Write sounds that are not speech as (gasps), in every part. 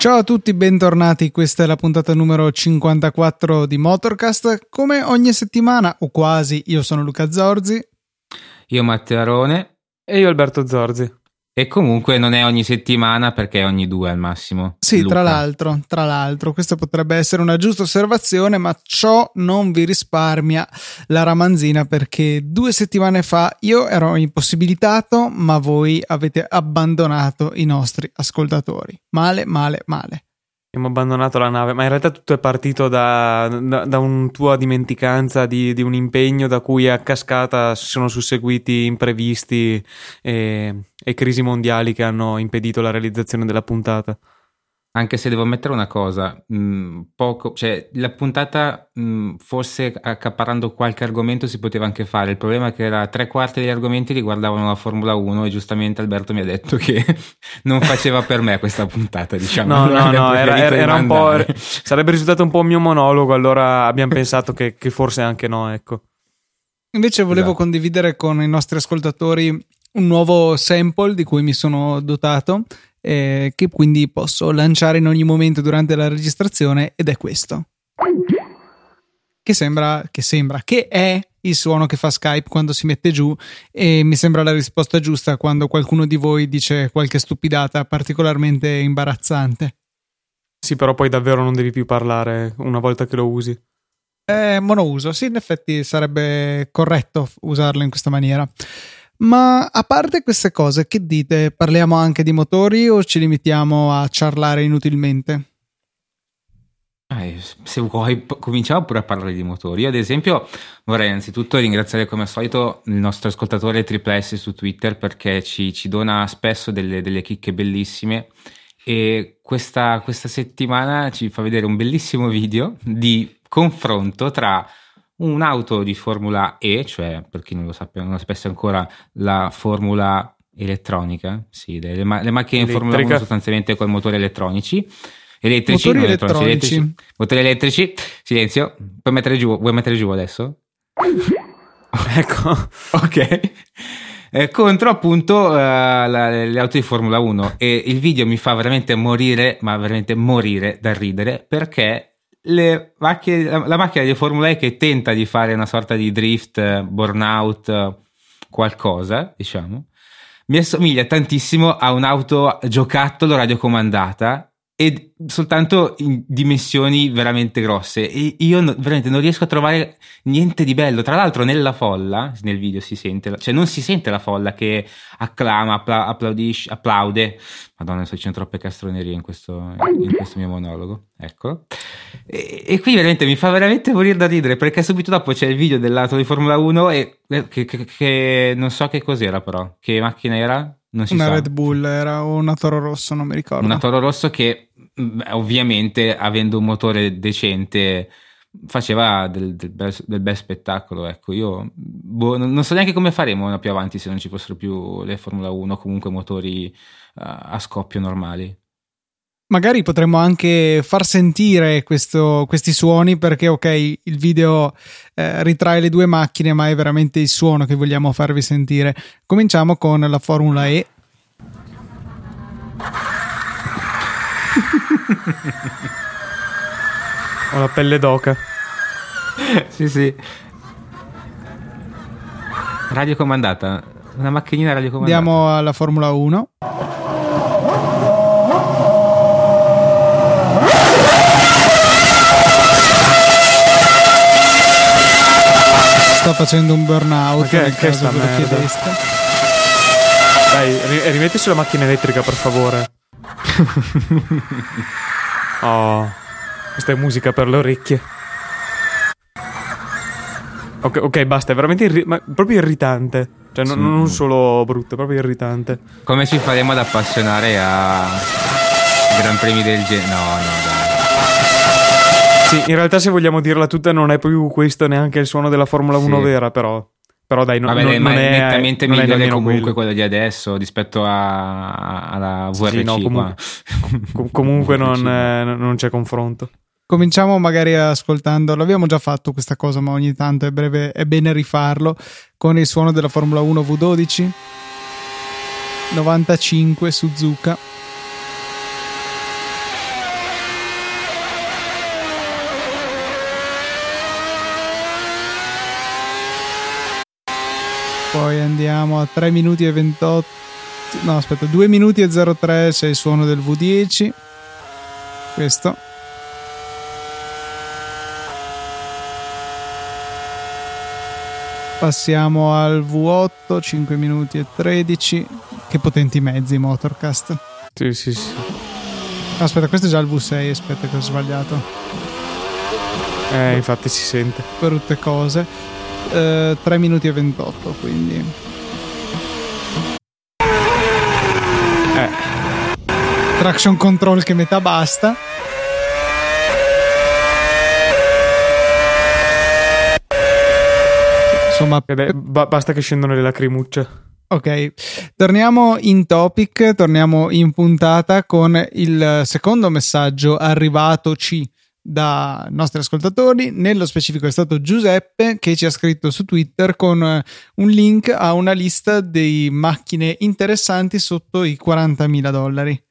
Ciao a tutti, bentornati. Questa è la puntata numero 54 di Motorcast. Come ogni settimana, o quasi, io sono Luca Zorzi. Io Matteo Arone. E io Alberto Zorzi. E comunque non è ogni settimana perché è ogni due al massimo. Sì, Luca. tra l'altro, tra l'altro, questa potrebbe essere una giusta osservazione, ma ciò non vi risparmia la ramanzina perché due settimane fa io ero impossibilitato, ma voi avete abbandonato i nostri ascoltatori. Male, male, male. Abbiamo abbandonato la nave, ma in realtà tutto è partito da, da, da un tua dimenticanza di, di, un impegno da cui a cascata si sono susseguiti imprevisti e, e crisi mondiali che hanno impedito la realizzazione della puntata. Anche se devo mettere una cosa, mh, poco, cioè la puntata mh, forse accaparrando qualche argomento si poteva anche fare, il problema è che era tre quarti degli argomenti riguardavano la Formula 1 e giustamente Alberto mi ha detto che (laughs) non faceva per me questa puntata, diciamo. No, no, no, era, era, era un po', sarebbe risultato un po' un mio monologo, allora abbiamo pensato che, che, forse anche no, ecco. Invece volevo esatto. condividere con i nostri ascoltatori un nuovo sample di cui mi sono dotato eh, che quindi posso lanciare in ogni momento durante la registrazione ed è questo. Che sembra, che sembra, che è il suono che fa Skype quando si mette giù e mi sembra la risposta giusta quando qualcuno di voi dice qualche stupidata particolarmente imbarazzante. Sì, però poi davvero non devi più parlare una volta che lo usi. È monouso, sì, in effetti sarebbe corretto usarlo in questa maniera. Ma a parte queste cose, che dite? Parliamo anche di motori o ci limitiamo a ciarlare inutilmente? Eh, se vuoi, cominciamo pure a parlare di motori. Io, ad esempio, vorrei innanzitutto ringraziare come al solito il nostro ascoltatore Triple S su Twitter perché ci, ci dona spesso delle, delle, chicche bellissime. E questa, questa settimana ci fa vedere un bellissimo video di confronto tra un'auto di Formula E, cioè per chi non lo, sappia, non lo sapesse ancora, la Formula elettronica, sì, le, le, le macchine in Formula 1 sostanzialmente con motori elettronici. Elettrici, motori elettronici. elettrici. Motori elettrici, silenzio. Puoi mettere giù, vuoi mettere giù adesso? (laughs) ecco, ok. Eh, contro appunto uh, la, le auto di Formula 1 e il video mi fa veramente morire, ma veramente morire da ridere perché macchine, la, la, macchina di Formula E che tenta di fare una sorta di drift, burnout, qualcosa, diciamo, mi assomiglia tantissimo a un'auto giocattolo radiocomandata e soltanto in dimensioni veramente grosse. E io no, veramente non riesco a trovare niente di bello. Tra l'altro, nella folla, nel video si sente, cioè non si sente la folla che acclama, appla- applaudisce, applaude. Madonna, so, ci sono troppe castronerie in questo, in questo mio monologo. Ecco. E, e, qui veramente mi fa veramente morire da ridere perché subito dopo c'è il video dell'auto di Formula 1 e che, che, che non so che cos'era però. Che macchina era? Non si una sa. Red Bull era una Toro Rosso, non mi ricordo. Una Toro Rosso che ovviamente avendo un motore decente faceva del, del, bel, del bel, spettacolo ecco. Io boh, non so neanche come faremo più avanti se non ci fossero più le Formula 1 o comunque motori uh, a scoppio normali. Magari potremmo anche far sentire questo, questi suoni perché ok il video eh, ritrae le due macchine ma è veramente il suono che vogliamo farvi sentire. Cominciamo con la Formula E Ho la pelle d'oca. sì, sì. Radiocomandata. Una macchinina radiocomandata. Andiamo alla Formula 1. Sta facendo un burnout che, nel che caso lo chiedeste. Dai, rimetti sulla macchina elettrica per favore. (laughs) oh, questa è musica per le orecchie. Ok, okay basta, è veramente irri- proprio irritante. Cioè, sì. non, non solo brutto, è proprio irritante. Come ci faremo ad appassionare a Gran Premi del genere? No, no, dai. Sì, in realtà se vogliamo dirla tutta non è più questo neanche il suono della Formula 1 sì. vera, però Però dai, non, Vabbè, non, ma non è è nettamente non è migliore nemmeno comunque quello. quello di adesso rispetto a- a- alla VRC. Sì, no, comunque- (laughs) Com- comunque non, VRC. eh, non c'è confronto. Cominciamo magari ascoltando, l'abbiamo già fatto questa cosa, ma ogni tanto è, breve, è bene rifarlo con il suono della Formula 1 V12 95 Suzuka. Poi andiamo a 3 minuti e 28. No, aspetta, 2 minuti e 03 c'è il suono del V10. Questo. Passiamo al V8, 5 minuti e 13. Che potenti mezzi Motorcast. Sì, sì, sì. Aspetta, questo è già il V6, aspetta che ho sbagliato. Eh, infatti si sente. Brutte cose. Eh, 3 minuti e 28, quindi... Traction control che metà basta. Insomma, ed è- ba- basta che scendono le lacrimucce. Ok, torniamo in topic, torniamo in puntata con il secondo messaggio arrivatoci da nostri ascoltatori. Nello specifico è stato Giuseppe che ci ha scritto su Twitter con eh, un link a una lista di macchine interessanti sotto i 40.000 dollari.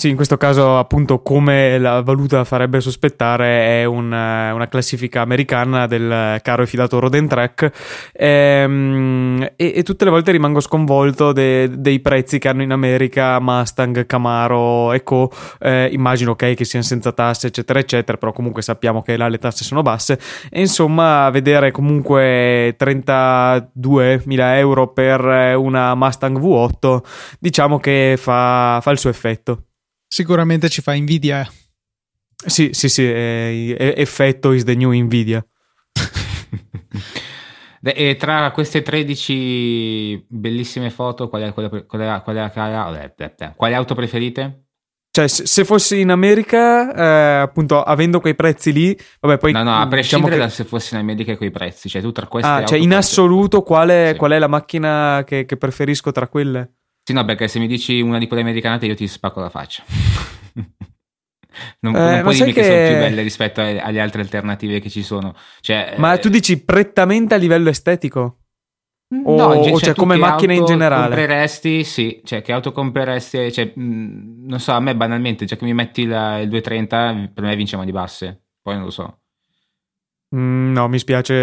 Sì, in questo caso, appunto, come la valuta farebbe sospettare, è un, eh, una classifica americana del caro e fidato Roden Track. Ehm, e, e tutte le volte rimango sconvolto de- dei prezzi che hanno in America Mustang, Camaro e co. Eh, immagino ok che siano senza tasse, eccetera, eccetera, però comunque sappiamo che là le tasse sono basse. E insomma, vedere comunque 32.000 euro per una Mustang V8, diciamo che fa, fa il suo effetto. Sicuramente ci fa invidia. Sì, sì, sì, eh, eh, effetto is the new Nvidia. (laughs) De- E tra queste 13 bellissime foto, qual è, quella, qual è- qual è la- eh, eh, eh, quali auto preferite? Cioè, se, fossi in America, eh, appunto, avendo quei prezzi lì, vabbè, poi no, no, a diciamo prescindere che- da se fossi in America e quei prezzi, cioè tu tra queste Ah, cioè, in assoluto, qual è, Sì. qual è la macchina che, che preferisco tra quelle? Sì, no, perché se mi dici una di quelle americanate io ti spacco la faccia. (laughs) non, Eh, non puoi dirmi che... sono che- più belle rispetto alle, altre alternative che ci sono. Cioè, Ma eh, tu dici prettamente a livello estetico? o- no, o cioè, cioè, tu come che macchine in generale? compreresti, sì, cioè che auto compreresti, cioè, mh, non so, a me banalmente, già che mi metti la- il 230, per me vince a mani basse, poi non lo so. Mm, no, mi spiace,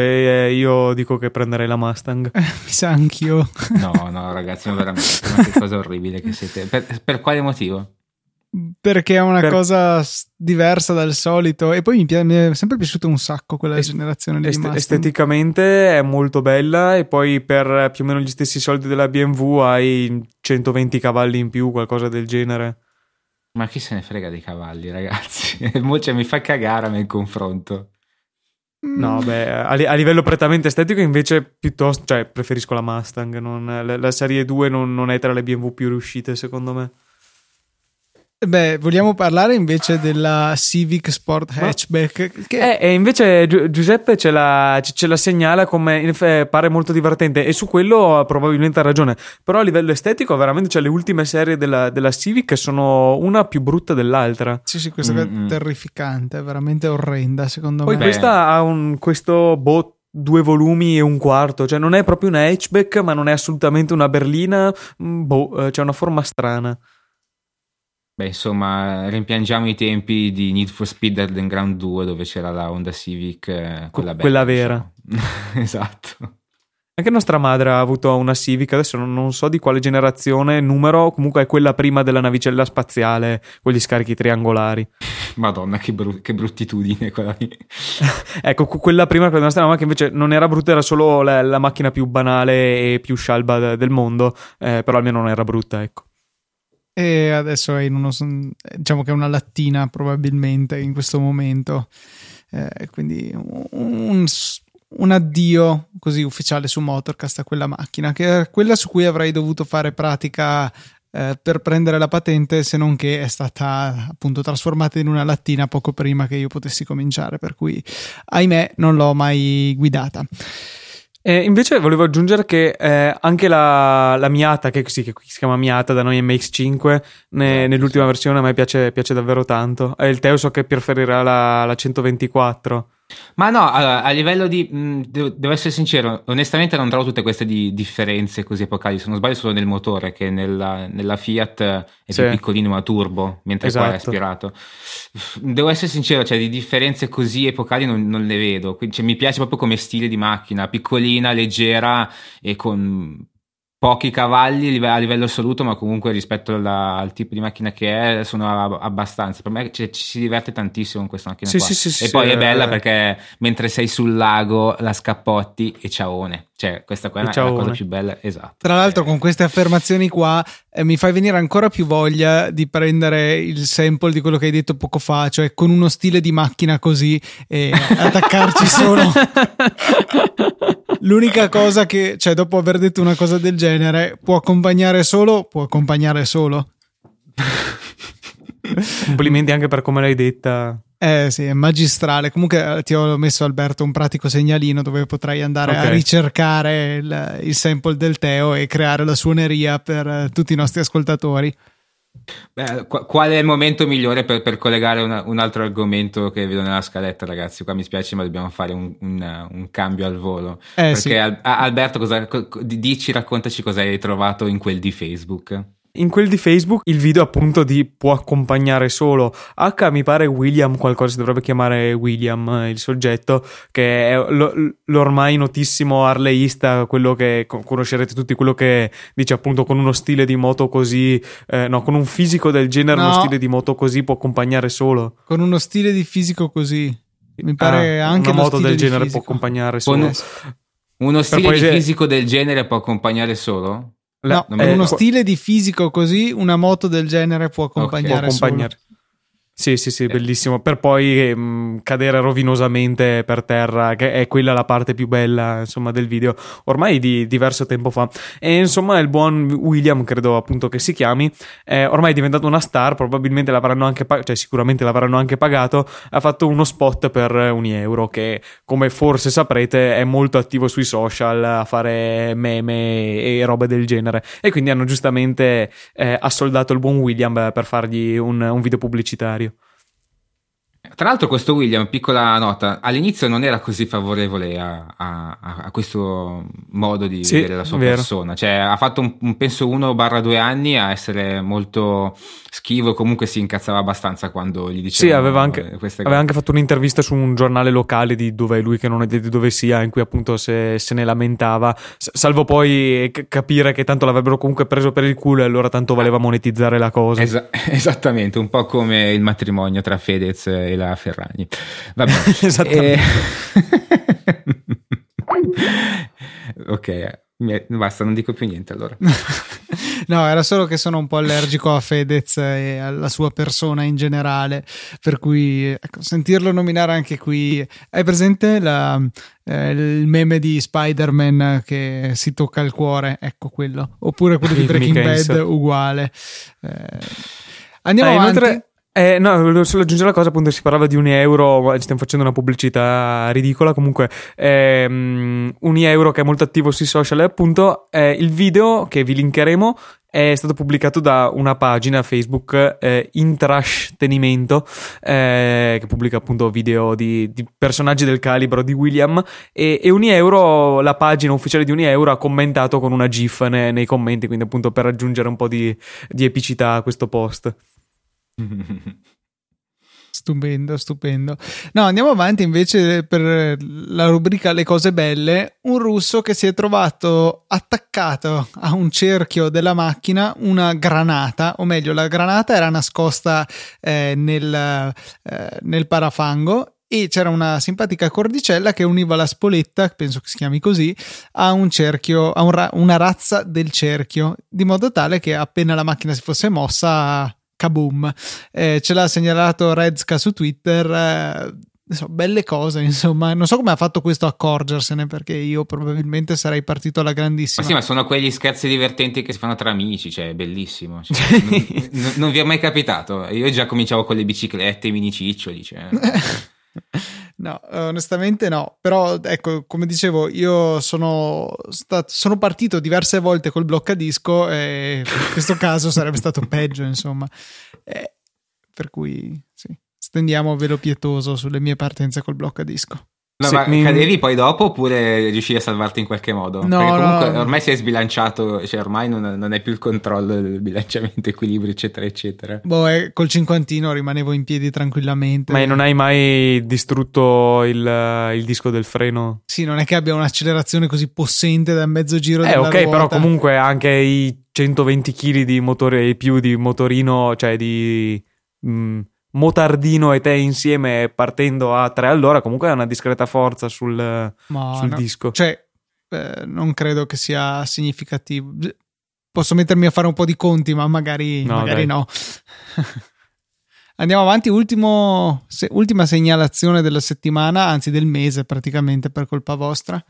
eh, io dico che prenderei la Mustang. (laughs) Mi sa anch'io. No, no, ragazzi, ma veramente, ma che cosa orribile che siete. Per, per quale motivo? Perché è una Per- cosa diversa dal solito. E poi mi, pi- mi è sempre piaciuto un sacco quella Est- generazione di Est- Mustang. esteticamente è molto bella e poi per più o meno gli stessi soldi della BMW hai 120 cavalli in più, qualcosa del genere. Ma chi se ne frega dei cavalli, ragazzi? (laughs) Cioè, mi fa cagare a me il confronto. Mm, No, beh, a, li- a livello prettamente estetico invece piuttosto, cioè preferisco la Mustang, non- la, la serie 2 non, non è tra le BMW più riuscite secondo me. Beh, vogliamo parlare invece della Civic Sport Hatchback. Che Eh, e invece Gi- Giuseppe ce la, ce- la segnala come in eff- pare molto divertente e su quello probabilmente ha ragione, però a livello estetico veramente cioè, le ultime serie della, della Civic sono una più brutta dell'altra. Sì, sì, questa qua Mm, mm. è terrificante, è veramente orrenda secondo Poi me. Beh. questa ha un, questo boh, due volumi e un quarto, cioè non è proprio una hatchback, ma non è assolutamente una berlina. mm, Boh, eh, c'è una forma strana. Beh, insomma, rimpiangiamo i tempi di Need for Speed Hard Ground 2 dove c'era la Honda Civic, eh, quella, bella, quella vera. (laughs) esatto. Anche nostra madre ha avuto una Civic, adesso non, so di quale generazione, numero, comunque è quella prima della navicella spaziale, con gli scarichi triangolari. (laughs) Madonna, che, bru- che bruttitudine quella lì. (laughs) Ecco, que- quella prima, quella nostra mamma, che invece non era brutta, era solo la, la macchina più banale e più scialba de- del mondo, eh, però almeno non era brutta, ecco. E adesso è in uno. diciamo che è una lattina probabilmente in questo momento. Eh, quindi un, un addio così ufficiale su Motorcast a quella macchina, che è quella su cui avrei dovuto fare pratica eh, per prendere la patente, se non che è stata appunto trasformata in una lattina poco prima che io potessi cominciare, per cui ahimè non l'ho mai guidata. E invece volevo aggiungere che eh, anche la, la, Miata, che, sì, che si chiama Miata da noi MX5, ne, nell'ultima versione a me piace, piace davvero tanto. E il Teo so che preferirà la, la 124. Ma no, allora, a livello di. Mh, devo essere sincero, onestamente non trovo tutte queste di differenze così epocali. Se non sbaglio, solo nel motore, che nella, nella Fiat è sì. più piccolino ma turbo, mentre esatto. qua è esatto. aspirato. Devo essere sincero, cioè di differenze così epocali non, non le vedo. Quindi, cioè, mi piace proprio come stile di macchina, piccolina, leggera e con pochi cavalli a livello assoluto, ma comunque rispetto alla, al tipo di macchina che è, sono abbastanza. Per me cioè, ci si diverte tantissimo con questa macchina. Sì. Sì, sì, e poi è bella eh... perché mentre sei sul lago la scappotti e ciaone. Cioè, questa qua è la cosa più bella, esatto. Tra l'altro, con queste affermazioni qua eh, mi fai venire ancora più voglia di prendere il sample di quello che hai detto poco fa, cioè con uno stile di macchina così e attaccarci (laughs) solo. (laughs) L'unica cosa che, cioè, dopo aver detto una cosa del genere, può accompagnare solo, può accompagnare solo. Complimenti anche per come l'hai detta. Eh sì, è magistrale. Comunque eh, ti ho messo Alberto un pratico segnalino dove potrai andare okay. a ricercare il, il, sample del Teo e creare la suoneria per uh, tutti i nostri ascoltatori. Beh, qual è il momento migliore per, per collegare una, un altro argomento che vedo nella scaletta, ragazzi? Qua mi spiace, ma dobbiamo fare un, un, un cambio al volo. Eh, Perché sì. Alberto, cosa, dici, raccontaci cosa hai trovato in quel di Facebook in quel di Facebook il video appunto di può accompagnare solo. H mi pare William qualcosa si dovrebbe chiamare William eh, il soggetto che è l'ormai notissimo arleista quello che conoscerete tutti quello che dice appunto con uno stile di moto così eh, no con un fisico del genere no. uno stile di moto così può accompagnare solo. Con uno stile di fisico così. Mi pare ah, anche una moto del genere fisico. può accompagnare solo. uno, uno stile di fisico del genere può accompagnare solo No, no uno eh, stile di fisico così, una moto del genere può accompagnare. Okay, può accompagnare. Sì, sì, sì, bellissimo. Per poi mh, mm, cadere rovinosamente per terra, che è quella la parte più bella, insomma, del video, ormai di diverso tempo fa. E insomma, il buon William, credo appunto che si chiami, è ormai è diventato una star, probabilmente l'avranno anche pagato, cioè sicuramente l'avranno anche pagato, ha fatto uno spot per un euro che, come forse saprete, è molto attivo sui social a fare meme e robe del genere. E quindi hanno giustamente eh, assoldato il buon William per fargli un, un video pubblicitario. Tra l'altro questo William, piccola nota, all'inizio non era così favorevole a, a, a questo modo di sì, vedere la sua vero. persona, cioè ha fatto un, un penso uno barra due anni a essere molto schivo, comunque si incazzava abbastanza quando gli diceva. Sì, aveva anche, aveva anche, fatto un'intervista su un giornale locale di dove lui che non è di dove sia, in cui appunto se, se ne lamentava, salvo poi capire che tanto l'avrebbero comunque preso per il culo e allora tanto valeva monetizzare la cosa. Esa- (laughs) esattamente, un po' come il matrimonio tra Fedez e la Ferragni. Vabbè. (laughs) Esattamente. E... (laughs) ok, basta, non dico più niente allora. (laughs) no, era solo che sono un po' allergico a Fedez e alla sua persona in generale, per cui ecco, sentirlo nominare anche qui. Hai presente la, eh, il meme di Spider-Man che si tocca il cuore? Ecco quello. Oppure quello di Breaking Bad, uguale. Eh, andiamo ah, avanti. Eh, no, volevo solo aggiungere la cosa, appunto si parlava di un euro, stiamo facendo una pubblicità ridicola, comunque ehm, un euro che è molto attivo sui social appunto eh, il video che vi linkeremo è stato pubblicato da una pagina Facebook eh, Intrash Tenimento eh, che pubblica appunto video di, di, personaggi del calibro di William e, e Unieuro, la pagina ufficiale di Unieuro ha commentato con una gif ne, nei commenti quindi appunto per aggiungere un po' di, di epicità a questo post. Stupendo, stupendo. No, andiamo avanti invece per la rubrica Le cose belle. Un russo che si è trovato attaccato a un cerchio della macchina una granata, o meglio, la granata era nascosta eh, nel, eh, nel parafango e c'era una simpatica cordicella che univa la spoletta, penso che si chiami così, a un cerchio, a un ra- una razza del cerchio, di modo tale che appena la macchina si fosse mossa kaboom. Eh, ce l'ha segnalato Redska su Twitter. Eh, so, belle cose, (laughs) insomma. Non so come ha fatto questo a accorgersene, perché io probabilmente sarei partito alla grandissima. Ma sì, ma sono quegli scherzi divertenti che si fanno tra amici, cioè, è bellissimo. Cioè, (laughs) non, non, vi è mai capitato? Io già cominciavo con le biciclette, i mini ciccioli, cioè. (laughs) No, onestamente no, però ecco, come dicevo, io sono, stato, sono partito diverse volte col bloccadisco e in questo (laughs) caso sarebbe stato peggio, insomma. Eh, per cui sì, stendiamo velo pietoso sulle mie partenze col bloccadisco. No, ma mi... cadevi poi dopo oppure riuscivi a salvarti in qualche modo? No, Perché comunque no. ormai si è sbilanciato, cioè ormai non, non hai più il controllo del bilanciamento, equilibrio, eccetera, eccetera. Boh, eh, col cinquantino rimanevo in piedi tranquillamente. Ma non hai mai distrutto il, il, disco del freno? Sì, non è che abbia un'accelerazione così possente da mezzo giro eh, ok, ruota. però comunque anche i 120 kg di motore e più di motorino, cioè di... Mh, mm, motardino e te insieme partendo a tre all'ora, comunque è una discreta forza sul, sul no. disco. Cioè, eh, non credo che sia significativo. Posso mettermi a fare un po' di conti, ma magari no. Magari no. Andiamo avanti, Ultimo, se, ultima segnalazione della settimana, anzi del mese praticamente per colpa vostra.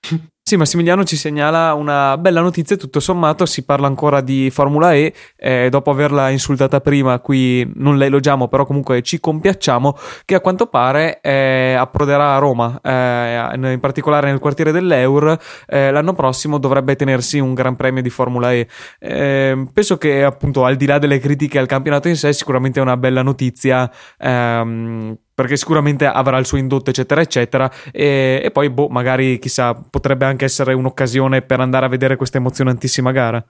(laughs) Sì, Massimiliano ci segnala una bella notizia, tutto sommato si parla ancora di Formula E, eh, dopo averla insultata prima, qui non la elogiamo, però comunque ci compiacciamo, che a quanto pare eh, approderà a Roma, eh, in particolare nel quartiere dell'Eur, eh, l'anno prossimo dovrebbe tenersi un gran premio di Formula E. Eh, penso che appunto al di là delle critiche al campionato in sé, sicuramente è una bella notizia. Ehm, perché sicuramente avrà il suo indotto, eccetera, eccetera. E, e poi, boh, magari chissà, potrebbe anche essere un'occasione per andare a vedere questa emozionantissima gara.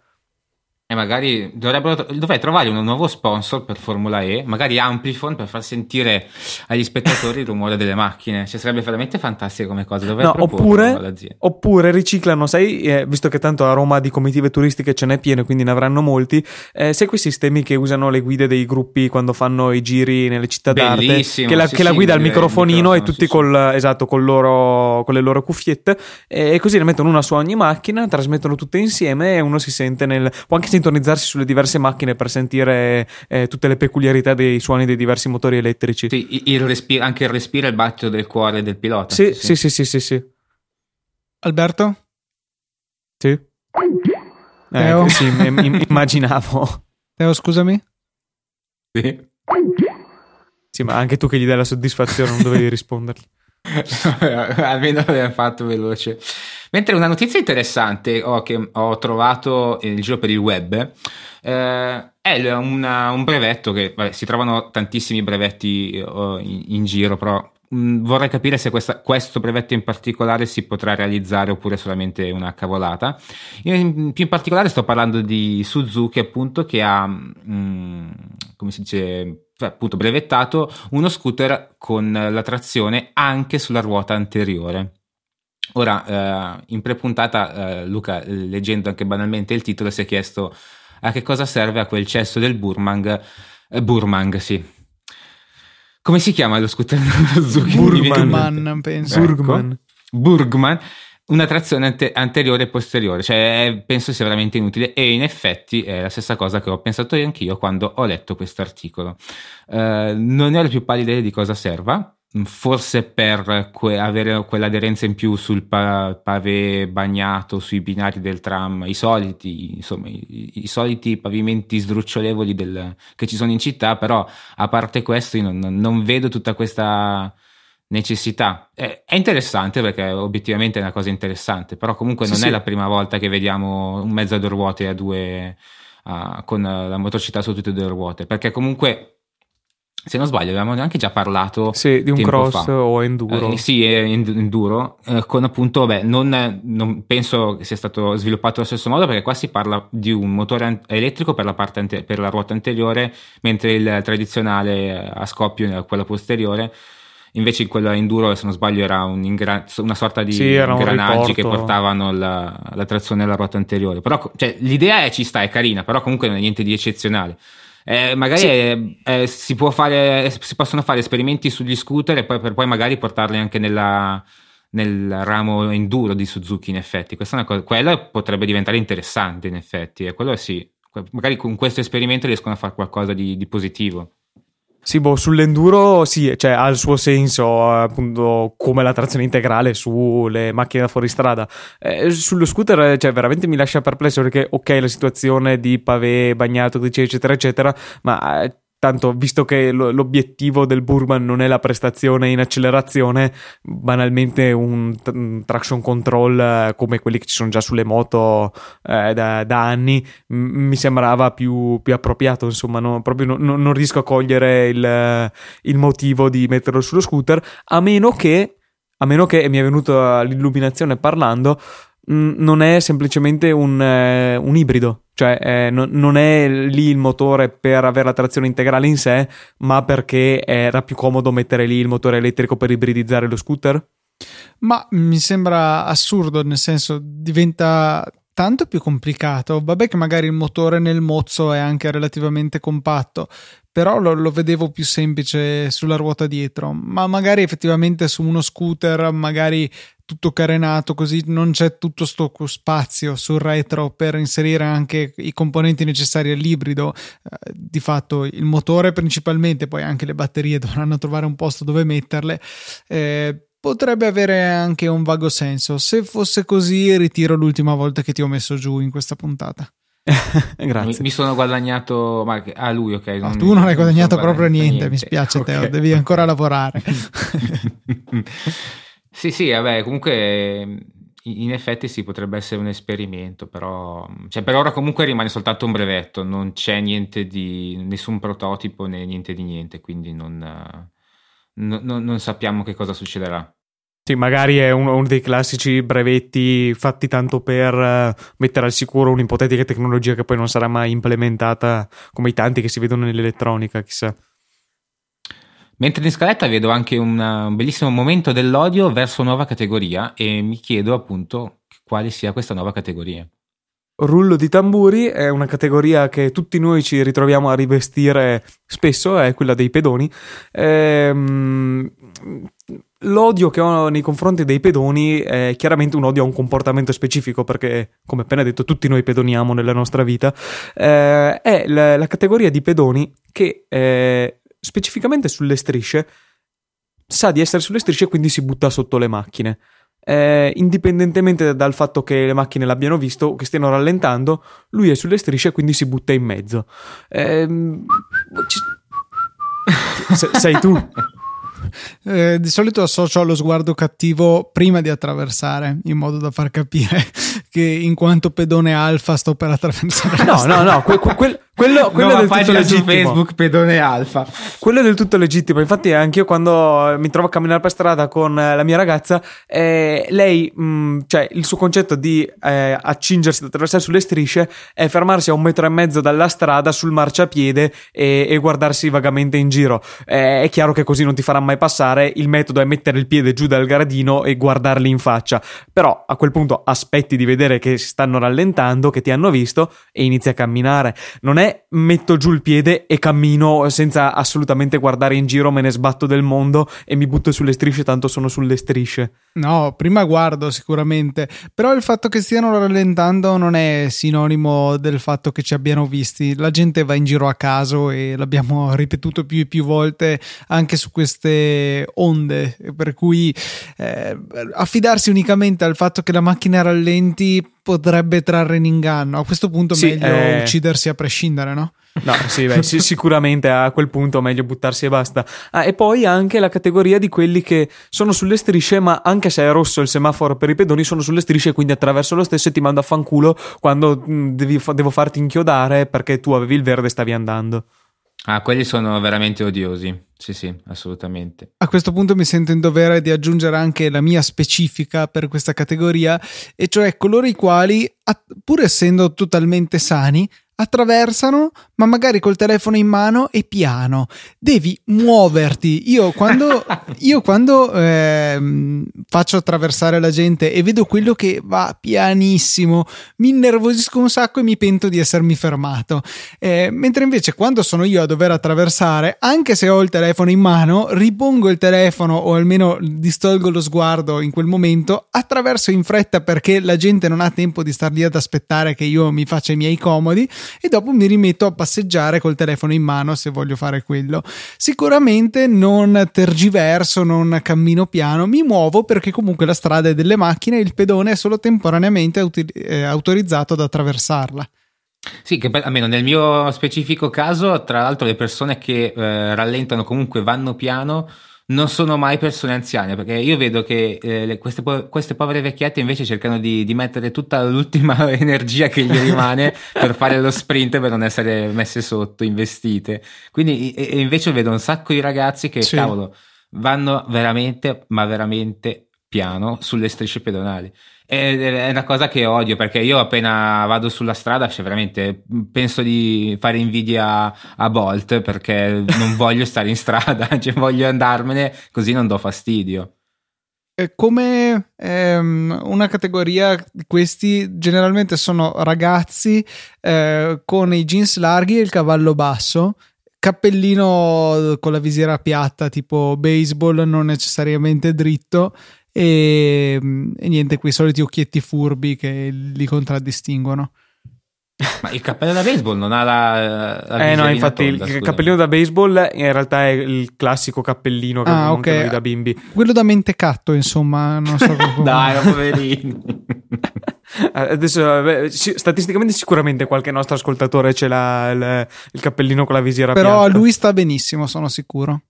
E magari dovrebbero dovrei trovare un nuovo sponsor per Formula E, magari Amplifon per far sentire agli spettatori il rumore delle macchine. Cioè, sarebbe veramente fantastica come cosa. no, oppure, oppure riciclano, sai, eh, visto che tanto a Roma di comitive turistiche ce n'è pieno, quindi ne avranno molti. Eh, sai quei sistemi che usano le guide dei gruppi quando fanno i giri nelle città Bellissimo, d'arte? Che la, sì, che la guida al microfonino e tutti sì, col, esatto, con, loro, con le loro cuffiette. E così ne mettono una su ogni macchina, trasmettono tutte insieme e uno si sente nel. può anche sintonizzarsi sulle diverse macchine per sentire eh, tutte le peculiarità dei suoni dei diversi motori elettrici. Sì, il respiro, anche il respiro e il battito del cuore del pilota. Sì, sì, sì, sì, sì. sì. Alberto? Sì. Eh, sì, immaginavo. Teo, scusami? Sì. Sì, ma anche tu che gli dai la soddisfazione non dovevi rispondergli. (laughs) Almeno l'abbiamo fatto veloce. Mentre una notizia interessante oh, che ho trovato in giro per il web eh, è una, un brevetto che vabbè, si trovano tantissimi brevetti oh, in, in, giro, però mm, vorrei capire se questa, questo brevetto in particolare si potrà realizzare oppure solamente una cavolata. Io in, più in particolare sto parlando di Suzuki, appunto, che ha, mm, come si dice, appunto brevettato uno scooter con la trazione anche sulla ruota anteriore. Ora, eh, in prepuntata, eh, Luca, leggendo anche banalmente il titolo, si è chiesto a che cosa serve a quel cesso del Burmang. Eh, Burmang, sì. Come si chiama lo scooter (laughs) Suzuki? Burgman, penso. Burgman. Ecco. Burgman una trazione ante- anteriore e posteriore, cioè penso sia veramente inutile e in effetti è la stessa cosa che ho pensato io anch'io quando ho letto questo articolo. Uh, non ne ho la più pallida idea di cosa serva, forse per que- avere quell'aderenza in più sul pa- pavé bagnato, sui binari del tram, i soliti, insomma, i, i soliti pavimenti sdrucciolevoli del- che ci sono in città, però a parte questo io non, non vedo tutta questa necessità. È, è, interessante perché obiettivamente è una cosa interessante, però comunque non sì, è sì. la prima volta che vediamo un mezzo a due ruote a due, uh, con la motricità su tutte e due le ruote, perché comunque se non sbaglio avevamo anche già parlato sì, di un cross fa. o enduro. Eh, sì, enduro, eh, con appunto, beh, non, non, penso che sia stato sviluppato allo stesso modo perché qua si parla di un motore elettrico per la, ante- per la ruota anteriore, mentre il tradizionale a scoppio è quello posteriore Invece in quella enduro, se non sbaglio, era un ingra- una sorta di sì, ingranaggi che portavano la, la, trazione alla ruota anteriore. Però cioè, l'idea è, ci sta, è carina, però comunque non è niente di eccezionale. Eh, magari sì. è, è, si, fare, si, possono fare esperimenti sugli scooter e poi, per poi magari portarli anche nella, nel ramo enduro di Suzuki in effetti. Questa è una cosa, quello potrebbe diventare interessante in effetti e quello sì. Magari con questo esperimento riescono a fare qualcosa di, di positivo. Sì, boh, sull'enduro sì, cioè ha il suo senso, appunto, come la trazione integrale sulle macchine da fuoristrada. Eh, sullo scooter, cioè, veramente mi lascia perplesso perché, ok, la situazione di pavé bagnato, eccetera, eccetera, ma tanto visto che lo, l'obiettivo del Burman non è la prestazione in accelerazione, banalmente un, traction control eh, come quelli che ci sono già sulle moto eh, da, da, anni mi sembrava più, più appropriato, insomma, no? proprio no, non riesco a cogliere il, il motivo di metterlo sullo scooter, a meno che a meno che mi è venuta l'illuminazione parlando, non è semplicemente un, eh, un ibrido, cioè eh, no, non è lì il motore per avere la trazione integrale in sé, ma perché era più comodo mettere lì il motore elettrico per ibridizzare lo scooter? Ma mi sembra assurdo, nel senso diventa tanto più complicato. Vabbè che magari il motore nel mozzo è anche relativamente compatto, però lo, lo, vedevo più semplice sulla ruota dietro, ma magari effettivamente su uno scooter, magari tutto carenato così non c'è tutto sto spazio sul retro per inserire anche i componenti necessari all'ibrido eh, di fatto il motore principalmente poi anche le batterie dovranno trovare un posto dove metterle eh, potrebbe avere anche un vago senso se fosse così ritiro l'ultima volta che ti ho messo giù in questa puntata (laughs) Grazie. Mi, mi, sono guadagnato. Ma, ah, lui, ok. Non, tu non hai guadagnato proprio niente, niente, mi spiace, (laughs) okay. Teo, devi ancora lavorare. (laughs) sì, sì, vabbè, comunque. In effetti sì, potrebbe essere un esperimento, però cioè, per ora comunque rimane soltanto un brevetto, non c'è niente di nessun prototipo né niente di niente, quindi non, non, non sappiamo che cosa succederà. Sì, magari è uno, uno, dei classici brevetti fatti tanto per uh, mettere al sicuro un'ipotetica tecnologia che poi non sarà mai implementata come i tanti che si vedono nell'elettronica, chissà. Mentre in scaletta vedo anche un bellissimo momento dell'odio verso nuova categoria e mi chiedo appunto quale sia questa nuova categoria. Rullo di tamburi è una categoria che tutti noi ci ritroviamo a rivestire spesso, è quella dei pedoni. Ehm, l'odio che ho nei confronti dei pedoni è chiaramente un odio a un comportamento specifico, perché, come appena detto, tutti noi pedoniamo nella nostra vita. Eh, è la, la, categoria di pedoni che eh, specificamente sulle strisce sa di essere sulle strisce e quindi si butta sotto le macchine eh, indipendentemente dal fatto che le macchine l'abbiano visto o che stiano rallentando, lui è sulle strisce e quindi si butta in mezzo. Eh, ci... sei tu. (laughs) Eh, di solito associo allo sguardo cattivo prima di attraversare, in modo da far capire (laughs) che in quanto pedone alfa sto per attraversare. No, no, no, que- que- quello, quello è del tutto legittimo. Facebook pedone alfa. Quello è del tutto legittimo. Infatti, anche io quando mi trovo a camminare per strada con eh, la mia ragazza, eh, lei, mh, mm, cioè, il suo concetto di eh, accingersi ad attraversare sulle strisce è fermarsi a un metro e mezzo dalla strada sul marciapiede e, e guardarsi vagamente in giro. Eh, è chiaro che così non ti farà mai passare. Il metodo è mettere il piede giù dal gradino e guardarli in faccia. Però a quel punto aspetti di vedere che stanno rallentando, che ti hanno visto e inizi a camminare. Non è metto giù il piede e cammino senza assolutamente guardare in giro, me ne sbatto del mondo e mi butto sulle strisce, tanto sono sulle strisce. No, prima guardo sicuramente, però il fatto che stiano rallentando non è sinonimo del fatto che ci abbiano visti. La gente va in giro a caso e l'abbiamo (laughs) ripetuto più e più volte anche su queste onde, per cui eh, affidarsi unicamente al fatto che la macchina rallenti potrebbe trarre in inganno. A questo punto sì, meglio eh... uccidersi a prescindere, no? No, sì, beh, sì, sicuramente a quel punto meglio buttarsi e basta. Ah, e poi anche la categoria di quelli che sono sulle strisce, ma anche se è rosso il semaforo per i pedoni, sono sulle strisce, quindi attraverso lo stesso e ti mando a fanculo quando mh, devi, devo farti inchiodare perché tu avevi il verde e stavi andando. Ah, quelli sono veramente odiosi. Sì, sì, assolutamente. A questo punto mi sento in dovere di aggiungere anche la mia specifica per questa categoria, e cioè coloro i quali, pur essendo totalmente sani, attraversano, ma magari col telefono in mano e piano. Devi muoverti. Io quando, (laughs) io quando eh, faccio attraversare la gente e vedo quello che va pianissimo, mi innervosisco un sacco e mi pento di essermi fermato. Eh, mentre invece quando sono io a dover attraversare, anche se ho il telefono in mano, ripongo il telefono o almeno distolgo lo sguardo in quel momento, attraverso in fretta perché la gente non ha tempo di star lì ad aspettare che io mi faccia i miei comodi e dopo mi rimetto a passeggiare col telefono in mano se voglio fare quello. Sicuramente non tergiverso, non cammino piano, mi muovo perché comunque la strada è delle macchine e il pedone è solo temporaneamente auti- eh, autorizzato ad attraversarla. Sì, che almeno nel mio specifico caso, tra l'altro le persone che eh, rallentano comunque vanno piano non sono mai persone anziane, perché io vedo che eh, queste, po- queste, povere vecchiette invece cercano di, di, mettere tutta l'ultima (laughs) energia che gli rimane (laughs) per fare lo sprint per non essere messe sotto, investite. Quindi e, e invece vedo un sacco di ragazzi che, sì. cavolo, vanno veramente, ma veramente piano sulle strisce pedonali. È una cosa che odio perché io appena vado sulla strada, cioè veramente penso di fare invidia a Bolt perché non voglio stare in strada, (laughs) cioè voglio andarmene così non do fastidio. Come ehm, una categoria, questi generalmente sono ragazzi eh, con i jeans larghi e il cavallo basso, cappellino con la visiera piatta tipo baseball, non necessariamente dritto, e, e niente, quei soliti occhietti furbi che li contraddistinguono. (laughs) Ma il cappello da baseball non ha la, la Eh no, infatti tonda, il cappellino da baseball in realtà è il classico cappellino che ah, okay. da bimbi. Quello da mentecatto, insomma, non so come. (laughs) Dai, poverino. (laughs) Adesso, beh, statisticamente, sicuramente qualche nostro ascoltatore ce l'ha il, il cappellino con la visiera Però piatta. lui sta benissimo, sono sicuro.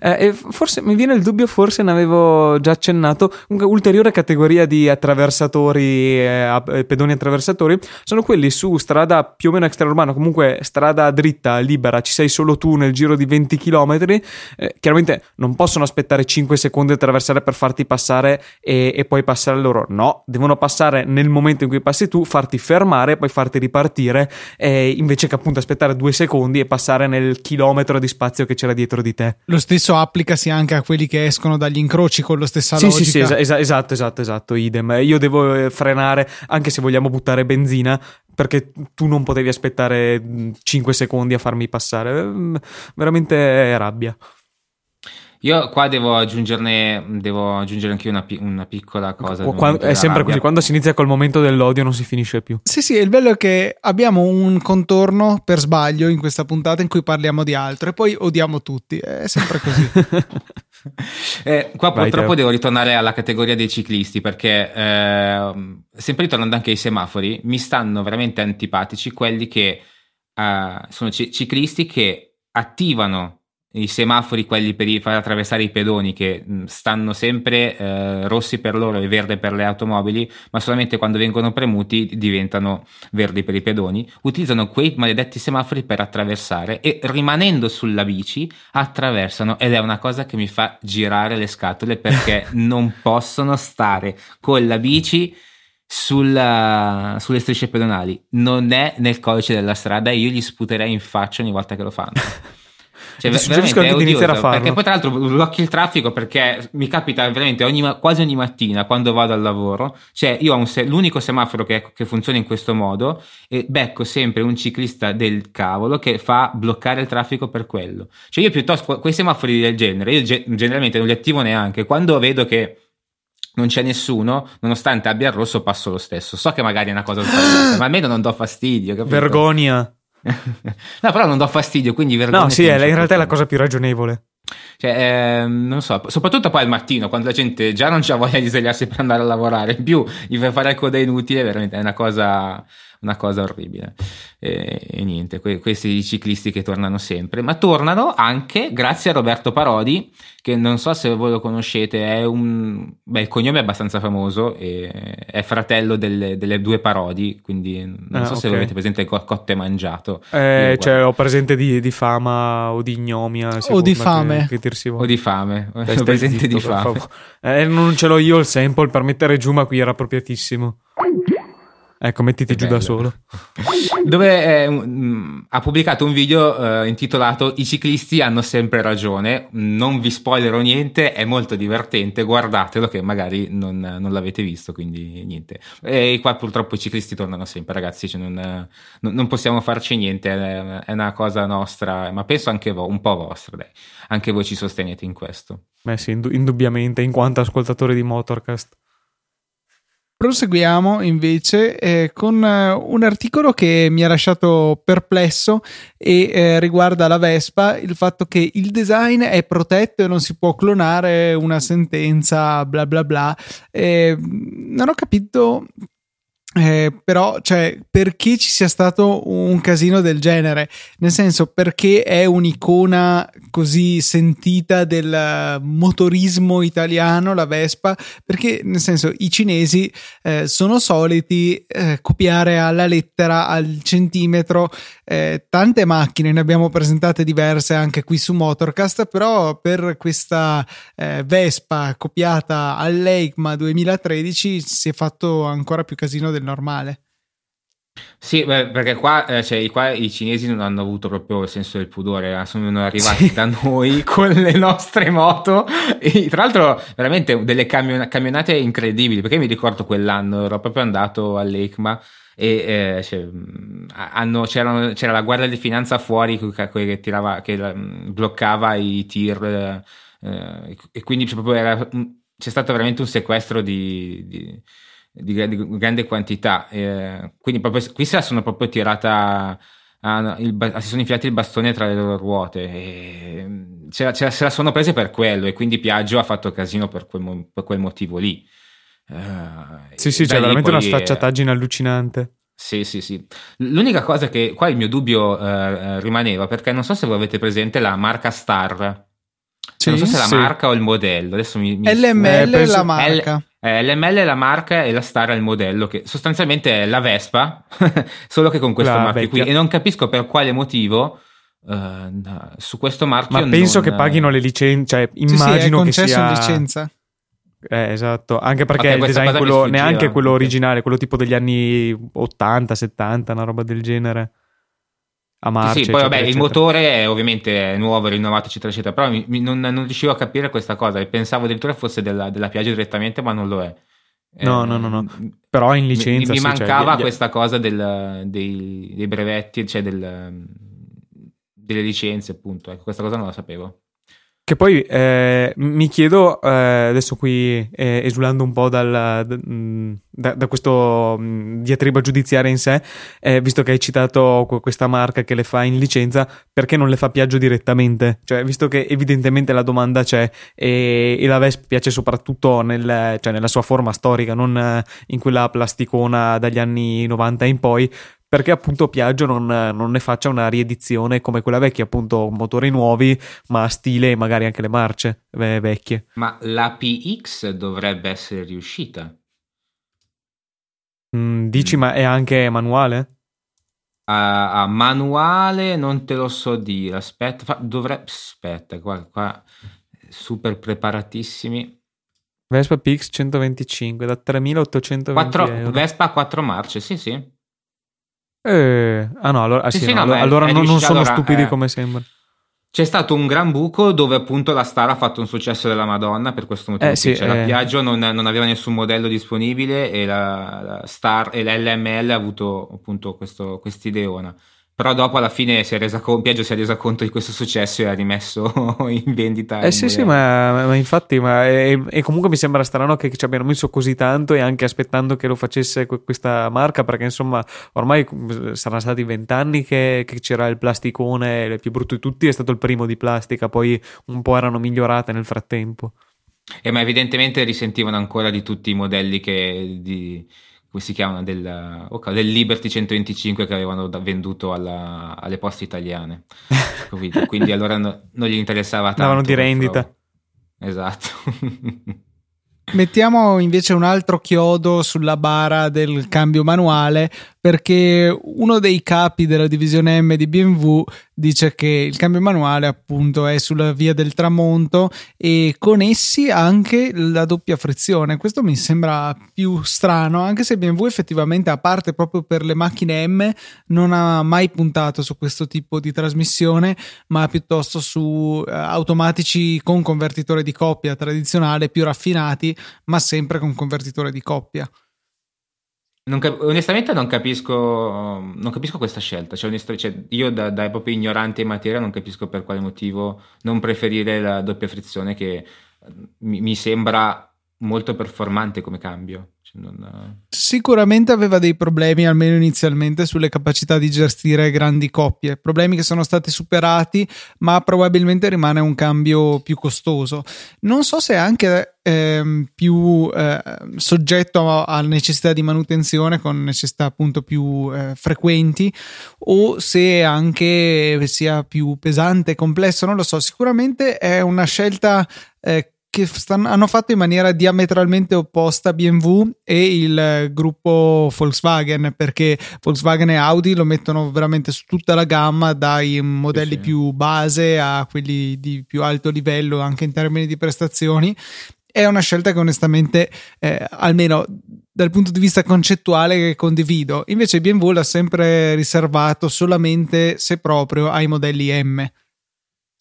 Eh, forse mi viene il dubbio, forse ne avevo già accennato. Comunque, ulteriore categoria di attraversatori, eh, eh, pedoni attraversatori, sono quelli su strada più o meno extraurbana, comunque strada dritta, libera, ci sei solo tu nel giro di 20 km. Eh, chiaramente non possono aspettare 5 secondi di attraversare per farti passare e, e, poi passare loro. No, devono passare nel momento in cui passi tu, farti fermare, poi farti ripartire, invece che appunto aspettare 2 secondi e passare nel chilometro di spazio che c'era dietro di te. Lo stesso applicasi anche a quelli che escono dagli incroci con la stessa sì, logica. Sì, sì, es- esatto, esatto, esatto, idem. Io devo eh, frenare, anche se vogliamo buttare benzina, perché tu non potevi aspettare 5 secondi a farmi passare. Mm, veramente rabbia. Io qua devo aggiungerne, devo aggiungere anche una, una piccola cosa. Quando, è sempre rabbia. così, quando si inizia col momento dell'odio non si finisce più. Sì, sì, il bello è che abbiamo un contorno per sbaglio in questa puntata in cui parliamo di altro e poi odiamo tutti, è sempre così. (laughs) eh, qua Vai purtroppo te. devo ritornare alla categoria dei ciclisti perché eh, sempre ritornando anche ai semafori, mi stanno veramente antipatici quelli che eh, sono c- ciclisti che attivano i semafori, quelli per far attraversare i pedoni, che stanno sempre eh, rossi per loro e verde per le automobili, ma solamente quando vengono premuti diventano verdi per i pedoni, utilizzano quei maledetti semafori per attraversare e rimanendo sulla bici attraversano ed è una cosa che mi fa girare le scatole perché (laughs) non possono stare con la bici sulla, sulle strisce pedonali. Non è nel codice della strada e io gli sputerei in faccia ogni volta che lo fanno. (laughs) Cioè, suggerisco anche di iniziare a farlo. Perché poi, tra l'altro, blocchi il traffico perché mi capita veramente ogni, quasi ogni mattina quando vado al lavoro. Cioè, io ho un se- l'unico semaforo che, che, funziona in questo modo e becco sempre un ciclista del cavolo che fa bloccare il traffico per quello. Cioè, io piuttosto quei semafori del genere, io ge- generalmente non li attivo neanche. Quando vedo che non c'è nessuno, nonostante abbia il rosso, passo lo stesso. So che magari è una cosa sbagliata, (gasps) ma almeno non do fastidio. Capito? Vergogna no, però non do fastidio, quindi vergogna. No, sì, è, in realtà è la cosa più ragionevole. Cioè, eh, non so, soprattutto poi al mattino, quando la gente già non ha voglia di svegliarsi per andare a lavorare, in più gli fai fare coda inutile, veramente è una cosa una cosa orribile. E, e niente, que- questi ciclisti che tornano sempre, ma tornano anche grazie a Roberto Parodi, che non so se voi lo conoscete, è un... Beh, il cognome è abbastanza famoso, è fratello delle, delle, due Parodi, quindi non ah, so okay. se avete presente Cotte Mangiato. Eh, cioè, ho presente di, di, fama o di ignomia. O di fame. Che, che o di fame. Ho presente zitto, di fame. Eh, non ce l'ho io il sample per mettere giù, ma qui era appropriatissimo. Ecco, mettiti giù da solo. (laughs) Dove eh, um, ha pubblicato un video eh, intitolato I ciclisti hanno sempre ragione. Non vi spoilerò niente, è molto divertente. Guardatelo, che magari non, non l'avete visto. Quindi niente. E qua purtroppo i ciclisti tornano sempre, ragazzi. Cioè non, non, possiamo farci niente. È, una cosa nostra, ma penso anche vo- un po' vostra. Dai. Anche voi ci sostenete in questo. Beh, sì, indubbiamente, in quanto ascoltatori di Motorcast. Proseguiamo invece eh, con eh, un articolo che mi ha lasciato perplesso e eh, riguarda la Vespa, il fatto che il design è protetto e non si può clonare una sentenza, bla bla bla. non ho capito eh, però, cioè, perché ci sia stato un casino del genere? Nel senso, perché è un'icona così sentita del motorismo italiano, la Vespa? Perché, nel senso, i cinesi eh, sono soliti eh, copiare alla lettera, al centimetro, eh, tante macchine, ne abbiamo presentate diverse anche qui su Motorcast, però per questa eh, Vespa copiata all'EICMA 2013 si è fatto ancora più casino del normale. Sì, beh, perché qua, eh, cioè, qua, i cinesi non hanno avuto proprio il senso del pudore, eh, sono arrivati sì. da noi (laughs) con le nostre moto, e, tra l'altro veramente delle camion- camionate incredibili, perché mi ricordo quell'anno, ero proprio andato all'ECMA e eh, cioè, hanno, c'era la guardia di finanza fuori che, tirava, che bloccava i tir eh, e quindi era, c'è stato veramente un sequestro di, di di, di grande quantità. Eh, quindi proprio, qui se la sono proprio tirata, a, il, si sono infilati il bastone tra le loro ruote. E, ce la, ce la, se la sono prese per quello e quindi Piaggio ha fatto casino per quel, per quel motivo lì. Uh, sì, sì, c'è veramente una sfacciataggine è... allucinante. Sì, sì, sì. L'unica cosa che qua il mio dubbio uh, rimaneva, perché non so se voi avete presente la marca Star. Sì, non so se è la sì. marca o il modello. Adesso mi, mi... LML è la marca. L- eh, L'ML è la marca e la Star è il modello, che sostanzialmente è la Vespa, (laughs) solo che con questo la marchio vecchia. qui. E non capisco per quale motivo uh, su questo marchio. Ma penso non... che paghino le licenze, cioè immagino sì, sì, che sia. licenza. Eh, esatto, anche perché okay, il design quello, neanche quello originale, quello tipo degli anni 80, 70, una roba del genere a marcia. Sì, sì poi vabbè, eccetera. il motore è ovviamente nuovo, rinnovato, eccetera, eccetera, però mi, non, non, riuscivo a capire questa cosa e pensavo addirittura fosse della, della Piaggio direttamente, ma non lo è. No, eh, no, no, no, però in licenza. Mi, mi cioè, mancava cioè, questa cosa del, dei, dei, brevetti, cioè del, delle licenze, appunto. Ecco, questa cosa non la sapevo. Che poi eh, mi chiedo, eh, adesso qui eh, esulando un po' dal, da, da, questo diatriba giudiziaria in sé, eh, visto che hai citato questa marca che le fa in licenza, perché non le fa Piaggio direttamente? Cioè, visto che evidentemente la domanda c'è e, e la Vespa piace soprattutto nel, cioè nella sua forma storica, non in quella plasticona dagli anni 90 in poi, perché appunto Piaggio non, non, ne faccia una riedizione come quella vecchia, appunto motori nuovi, ma stile magari anche le marce vecchie. Ma la PX dovrebbe essere riuscita. Mm, dici, mm. ma è anche manuale? A, a, manuale non te lo so dire. Aspetta, fa, dovrebbe. Aspetta, qua, qua super preparatissimi. Vespa PX 125 da 3820 4, euro. Vespa a 4 marce, sì, sì. Eh, ah no, allora, ah, sì, sì, sì, no, no, allora non, non, sono allora, stupidi eh, come sembra. C'è stato un gran buco dove appunto la Star ha fatto un successo della Madonna per questo motivo. Eh, sì, cioè, eh. La Piaggio non, non, aveva nessun modello disponibile e la, la Star e l'LML ha avuto appunto questo quest'ideona però dopo alla fine si è resa conto, Piaggio si è resa conto di questo successo e ha rimesso (laughs) in vendita. Eh sì, sì, ma, ma, infatti, ma, e, e, comunque mi sembra strano che ci abbiano messo così tanto e anche aspettando che lo facesse questa marca, perché insomma ormai saranno stati vent'anni che, che c'era il plasticone, il più brutto di tutti è stato il primo di plastica, poi un po' erano migliorate nel frattempo. Eh, ma evidentemente risentivano ancora di tutti i modelli che... Di come si chiamano, del, okay, del Liberty 125 che avevano venduto alla, alle poste italiane. (laughs) Quindi allora no, non gli interessava tanto. Davano di rendita. Esatto. (laughs) Mettiamo invece un altro chiodo sulla bara del cambio manuale perché uno dei capi della divisione M di BMW dice che il cambio manuale appunto è sulla via del tramonto e con essi anche la doppia frizione. Questo mi sembra più strano, anche se BMW effettivamente a parte proprio per le macchine M non ha mai puntato su questo tipo di trasmissione, ma piuttosto su eh, automatici con convertitore di coppia tradizionale più raffinati, ma sempre con convertitore di coppia. Non cap- onestamente non capisco, non capisco questa scelta. Cioè, onest- cioè, io da, da, proprio ignorante in materia non capisco per quale motivo non preferire la doppia frizione che mi, mi sembra molto performante come cambio. Non... Sicuramente aveva dei problemi, almeno inizialmente, sulle capacità di gestire grandi coppie. Problemi che sono stati superati, ma probabilmente rimane un cambio più costoso. Non so se è anche eh, più eh, soggetto a, necessità di manutenzione, con necessità appunto più eh, frequenti, o se anche sia più pesante e complesso, non lo so. Sicuramente è una scelta eh, che stanno, hanno fatto in maniera diametralmente opposta BMW e il gruppo Volkswagen perché Volkswagen e Audi lo mettono veramente su tutta la gamma dai modelli sì, sì. più base a quelli di più alto livello anche in termini di prestazioni. È una scelta che onestamente eh, almeno dal punto di vista concettuale condivido. Invece BMW l'ha sempre riservato solamente se proprio ai modelli M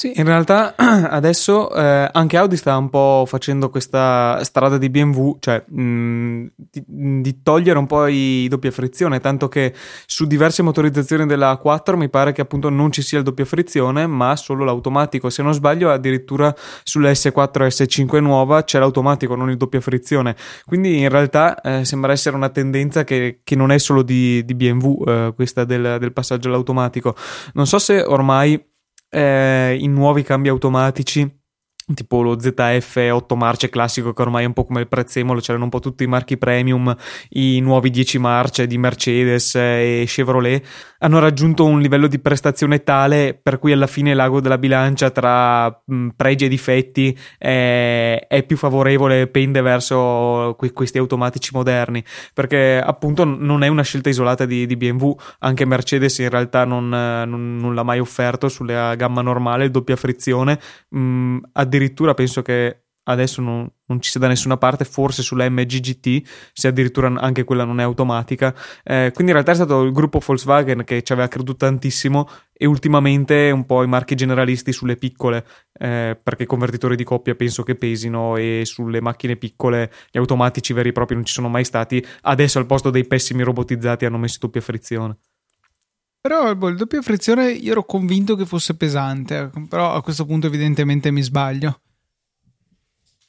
sì, in realtà (clears throat) adesso eh, anche Audi sta un po' facendo questa strada di BMW, cioè mh, mm, di, di, togliere un po' i doppia frizione, tanto che su diverse motorizzazioni della 4 mi pare che appunto non ci sia il doppia frizione, ma solo l'automatico. Se non sbaglio, addirittura sulla S4 e S5 nuova c'è l'automatico, non il doppia frizione. Quindi in realtà eh, sembra essere una tendenza che, che, non è solo di, di BMW, eh, questa del, del passaggio all'automatico. Non so se ormai eh, in nuovi cambi automatici tipo lo ZF 8 marce classico che ormai è un po' come il prezzemolo, c'erano un po' tutti i marchi premium, i nuovi 10 marce di Mercedes e Chevrolet, hanno raggiunto un livello di prestazione tale per cui alla fine l'ago della bilancia tra pregi e difetti è, è, più favorevole, pende verso que- questi automatici moderni, perché appunto non è una scelta isolata di, di BMW, anche Mercedes in realtà non, non, non, l'ha mai offerto sulla gamma normale, doppia frizione, mh, addirittura penso che adesso non, non, ci sia da nessuna parte, forse sulla MGGT, se addirittura anche quella non è automatica. Eh, quindi in realtà è stato il gruppo Volkswagen che ci aveva creduto tantissimo e ultimamente un po' i marchi generalisti sulle piccole, eh, perché i convertitori di coppia penso che pesino e sulle macchine piccole gli automatici veri e propri non ci sono mai stati. Adesso al posto dei pessimi robotizzati hanno messo doppia frizione. Però boh, il doppia frizione io ero convinto che fosse pesante, però a questo punto evidentemente mi sbaglio.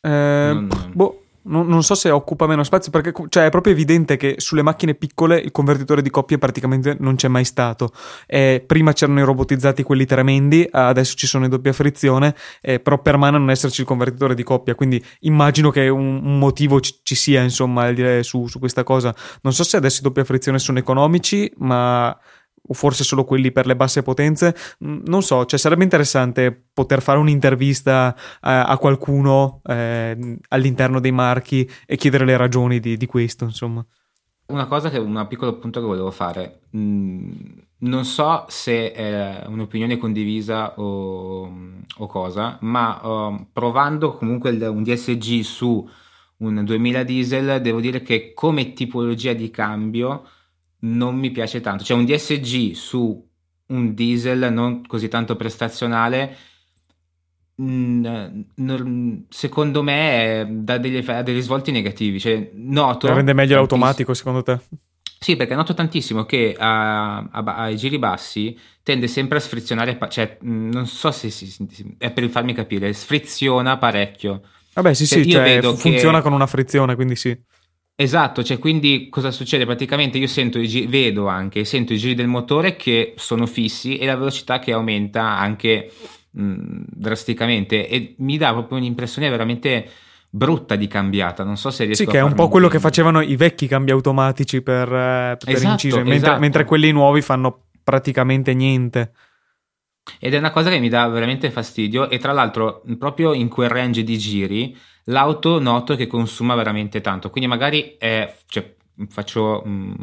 Eh, non, boh, non, non, so se occupa meno spazio perché cioè, è proprio evidente che sulle macchine piccole il convertitore di coppia praticamente non c'è mai stato. Eh, prima c'erano i robotizzati quelli tremendi, adesso ci sono i doppia frizione, eh, però permane non esserci il convertitore di coppia, quindi immagino che un, un motivo ci, ci, sia insomma su, su questa cosa. Non so se adesso i doppia frizione sono economici, ma o forse solo quelli per le basse potenze, mm, non so, cioè sarebbe interessante poter fare un'intervista a, a qualcuno eh, all'interno dei marchi e chiedere le ragioni di, di, questo, insomma. Una cosa che, un piccolo punto che volevo fare, mm, non so se è un'opinione condivisa o, o cosa, ma uh, provando comunque il, un DSG su un 2000 diesel, devo dire che come tipologia di cambio non mi piace tanto. Cioè un DSG su un diesel non così tanto prestazionale, secondo me dà degli, degli svolti negativi. Cioè, noto rende meglio l'automatico secondo te? Sì, perché noto tantissimo che a, a, ai giri bassi tende sempre a sfrizionare, cioè non so se si, è per farmi capire, sfriziona parecchio. Vabbè, sì, cioè, sì, cioè, funziona che... con una frizione, quindi sì. Esatto, cioè quindi cosa succede? Praticamente io sento i giri, vedo anche, sento i giri del motore che sono fissi e la velocità che aumenta anche mh, drasticamente e mi dà proprio un'impressione veramente brutta di cambiata. Non so se riesco sì, a Sì, che è un po' quello che facevano i vecchi cambi automatici per, eh, per esatto, incisione, mentre, esatto. mentre quelli nuovi fanno praticamente niente. Ed è una cosa che mi dà veramente fastidio e tra l'altro proprio in quel range di giri l'auto noto che consuma veramente tanto, quindi magari è, cioè, faccio mh, mm,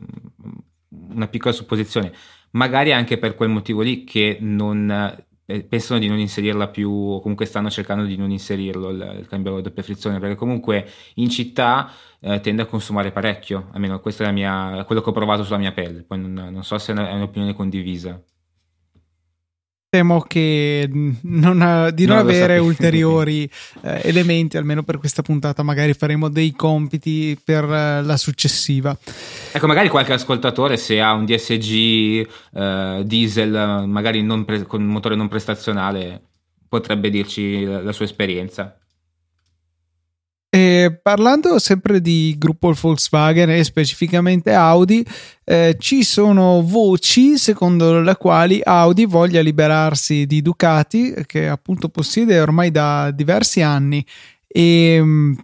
una piccola supposizione, magari anche per quel motivo lì che non eh, pensano di non inserirla più o comunque stanno cercando di non inserirlo il, il cambio doppia frizione perché comunque in città eh, tende a consumare parecchio almeno questo è mia, quello che ho provato sulla mia pelle. Poi non, non so se è un'opinione condivisa temo che non, di non no, avere ulteriori eh, elementi almeno per questa puntata magari faremo dei compiti per eh, la successiva. Ecco magari qualche ascoltatore se ha un DSG eh, diesel magari pre- con un motore non prestazionale potrebbe dirci la, la sua esperienza E parlando sempre di gruppo Volkswagen e specificamente Audi, eh, ci sono voci secondo le quali Audi voglia liberarsi di Ducati, che appunto possiede ormai da diversi anni, e,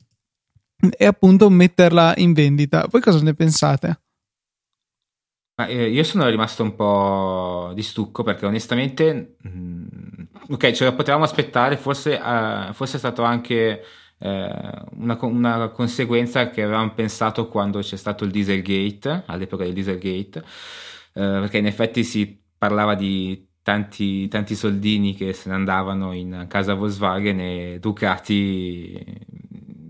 e appunto metterla in vendita. Voi cosa ne pensate? Eh, io sono rimasto un po' di stucco perché onestamente, mm, ok, ce lo potevamo aspettare, forse, uh, forse è stato anche eh, una, una, conseguenza che avevamo pensato quando c'è stato il Dieselgate, all'epoca del Dieselgate, eh, perché in effetti si parlava di tanti, tanti soldini che se ne andavano in casa Volkswagen e Ducati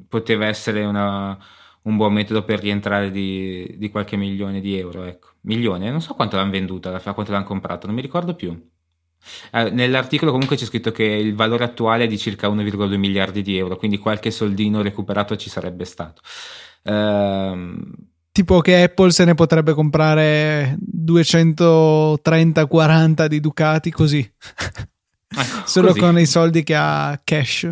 poteva essere una, un buon metodo per rientrare di, di, qualche milione di euro. Ecco. Milione, non so quanto l'hanno venduta, quanto l'hanno comprato, non mi ricordo più. Eh, nell'articolo comunque c'è scritto che il valore attuale è di circa 1,2 miliardi di euro, quindi qualche soldino recuperato ci sarebbe stato. Ehm... Tipo che Apple se ne potrebbe comprare 230-40 di Ducati così, (laughs) ecco, solo così. con i soldi che ha cash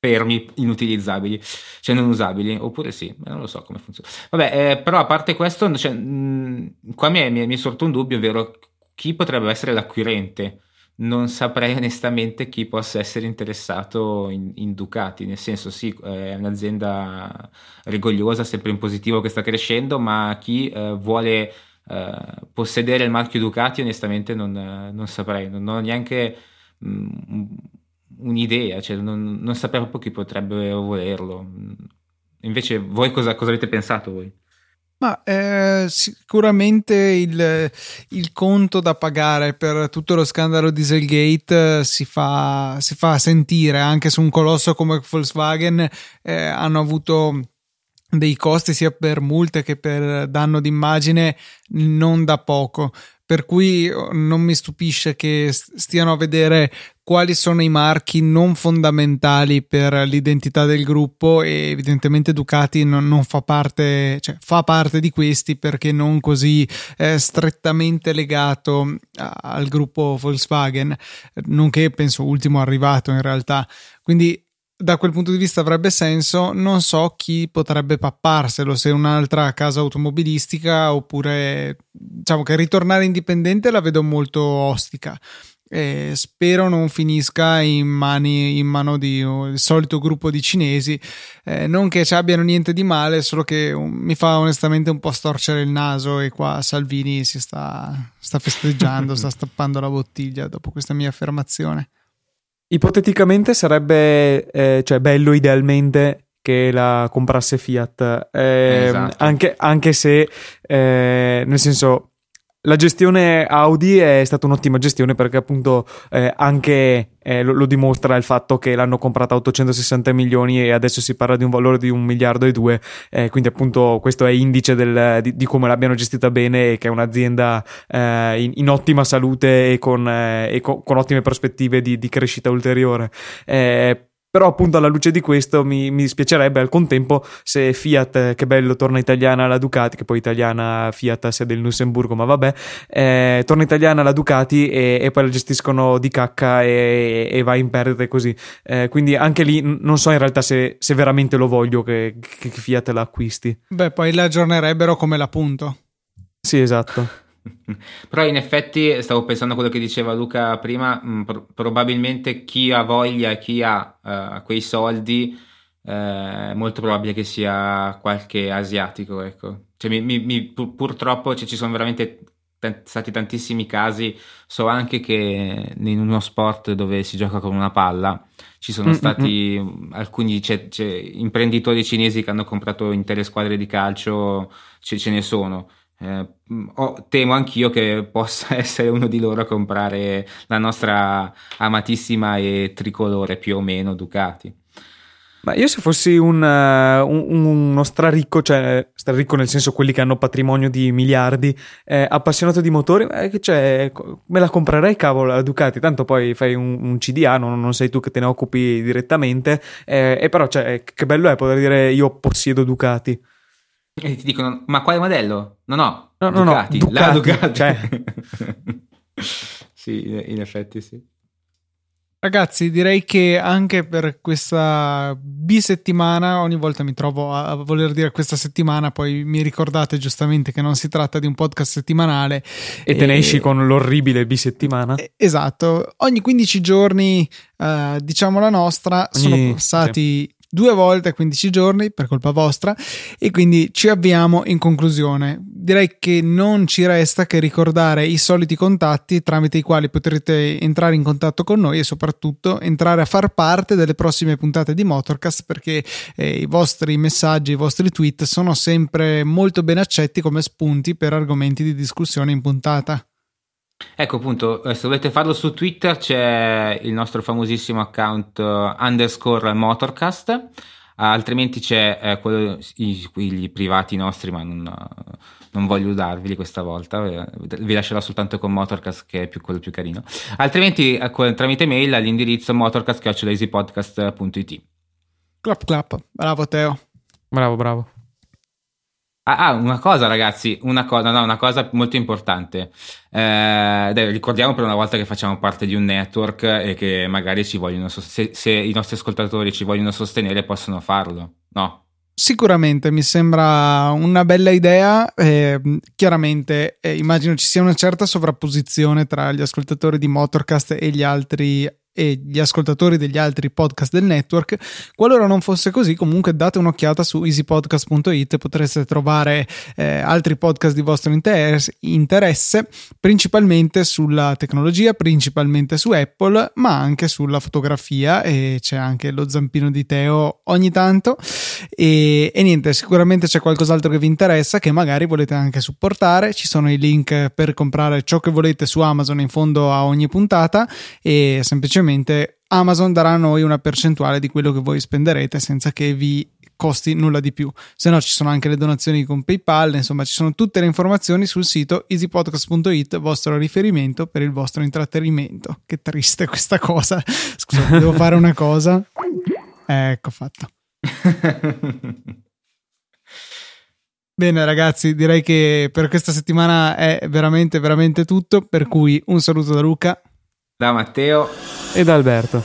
fermi, inutilizzabili, cioè non usabili, oppure sì, non lo so come funziona. Vabbè, eh, però a parte questo, cioè, mh, qua mi è, mi è, sorto un dubbio, ovvero chi potrebbe essere l'acquirente? Non saprei (laughs) onestamente chi possa essere interessato in, in, Ducati, nel senso sì, è un'azienda rigogliosa, sempre in positivo che sta crescendo, ma chi eh, vuole eh, possedere il marchio Ducati onestamente non, non saprei, non ho neanche mh, mm, un'idea, cioè non, non saprei proprio chi potrebbe volerlo. Invece voi cosa, cosa avete pensato voi? Ma eh, sicuramente il, il, conto da pagare per tutto lo scandalo Dieselgate eh, si, fa, si fa sentire anche su un colosso come Volkswagen. Eh, hanno avuto dei costi sia per multe che per danno d'immagine non da poco per cui oh, non mi stupisce che stiano a vedere quali sono i marchi non fondamentali per l'identità del gruppo e evidentemente Ducati non, non fa parte, cioè fa parte di questi perché non così eh, strettamente legato a, al gruppo Volkswagen, nonché penso ultimo arrivato in realtà. Quindi da quel punto di vista avrebbe senso. Non so chi potrebbe papparselo, se un'altra casa automobilistica oppure diciamo che ritornare indipendente la vedo molto ostica. E spero non finisca in, mani, in mano di uh, il solito gruppo di cinesi. Eh, non che ci abbiano niente di male, solo che um, mi fa onestamente un po' storcere il naso. E qua Salvini si sta, sta festeggiando, (laughs) sta stappando la bottiglia dopo questa mia affermazione. Ipoteticamente sarebbe eh, cioè bello idealmente che la comprasse Fiat, eh, esatto. anche, anche, se eh, nel senso la gestione Audi è stata un'ottima gestione perché appunto eh, anche eh, lo, lo, dimostra il fatto che l'hanno comprata a 860 milioni e adesso si parla di un valore di un miliardo e due, eh, quindi appunto questo è indice del, di, di, come l'abbiano gestita bene e che è un'azienda eh, in, in, ottima salute e con, eh, e con, con ottime prospettive di, di crescita ulteriore. Eh, però appunto alla luce di questo mi, mi dispiacerebbe al contempo se Fiat, che bello, torna italiana alla Ducati, che poi italiana Fiat sia del Lussemburgo, ma vabbè, eh, torna italiana alla Ducati e, e, poi la gestiscono di cacca e, e va in perdita così. Eh, quindi anche lì non so in realtà se, se veramente lo voglio che, che, che Fiat la acquisti. Beh, poi la aggiornerebbero come l'appunto. Sì, esatto. (laughs) Però in effetti stavo pensando a quello che diceva Luca prima, mh, mm, pro- probabilmente chi ha voglia chi ha uh, quei soldi eh, è molto probabile che sia qualche asiatico, ecco. Cioè, mi, mi, mi, pur, purtroppo cioè, ci sono veramente t- stati tantissimi casi, so anche che in uno sport dove si gioca con una palla ci sono Mm-mm. stati alcuni c'è, c'è imprenditori cinesi che hanno comprato intere squadre di calcio, ce ne sono eh, oh, temo anch'io che possa (laughs) essere uno di loro a comprare la nostra amatissima e tricolore più o meno Ducati. Ma io se fossi un, uh, un, uno straricco, cioè straricco nel senso quelli che hanno patrimonio di miliardi, eh, appassionato di motori, eh, cioè, me la comprerei cavolo la Ducati, tanto poi fai un, un CDA, non, non, sei tu che te ne occupi direttamente, eh, e però cioè, che bello è poter dire io possiedo Ducati. E ti dicono, ma quale modello? No, no, no, Ducati, no, Ducati, la Ducati. Cioè. (laughs) sì, in effetti sì. Ragazzi, direi che anche per questa bisettimana, ogni volta mi trovo a, voler dire questa settimana, poi mi ricordate giustamente che non si tratta di un podcast settimanale. E te ne esci con l'orribile bisettimana. Esatto, ogni 15 giorni, eh, diciamo la nostra, ogni, sono passati... Sì due volte a 15 giorni per colpa vostra e quindi ci avviamo in conclusione. Direi che non ci resta che ricordare i soliti contatti tramite i quali potrete entrare in contatto con noi e soprattutto entrare a far parte delle prossime puntate di Motorcast perché eh, i vostri messaggi, i vostri tweet sono sempre molto ben accetti come spunti per argomenti di discussione in puntata. Ecco appunto, eh, se volete farlo su Twitter c'è il nostro famosissimo account uh, underscore motorcast, uh, altrimenti c'è uh, quello, i, quelli privati nostri, ma non, non voglio darveli questa volta, vi lascerò soltanto con Motorcast che è più, quello più carino. Altrimenti tramite mail all'indirizzo motorcast.easypodcast.it. Clap clap, bravo Teo. Bravo, bravo. Ah, ah, una cosa, ragazzi, una cosa, no, una cosa molto importante. Eh, dai, ricordiamo per una volta che facciamo parte di un network e che magari ci vogliono, se, se i nostri ascoltatori ci vogliono sostenere, possono farlo, no? Sicuramente mi sembra una bella idea. Eh, chiaramente eh, immagino ci sia una certa sovrapposizione tra gli ascoltatori di Motorcast e gli altri e gli ascoltatori degli altri podcast del network. Qualora non fosse così, comunque date un'occhiata su easypodcast.it, potreste trovare eh, altri podcast di vostro interesse, interesse, principalmente sulla tecnologia, principalmente su Apple, ma anche sulla fotografia e c'è anche lo zampino di Teo ogni tanto. E, e niente, sicuramente c'è qualcos'altro che vi interessa che magari volete anche supportare. Ci sono i link per comprare ciò che volete su Amazon in fondo a ogni puntata e semplicemente semplicemente Amazon darà a noi una percentuale di quello che voi spenderete senza che vi costi nulla di più. Se no ci sono anche le donazioni con PayPal, insomma ci sono tutte le informazioni sul sito easypodcast.it, vostro riferimento per il vostro intrattenimento. Che triste questa cosa. (laughs) Scusate, devo fare una cosa. Ecco fatto. Bene ragazzi, direi che per questa settimana è veramente veramente tutto, per cui un saluto da Luca. Da Matteo e da Alberto.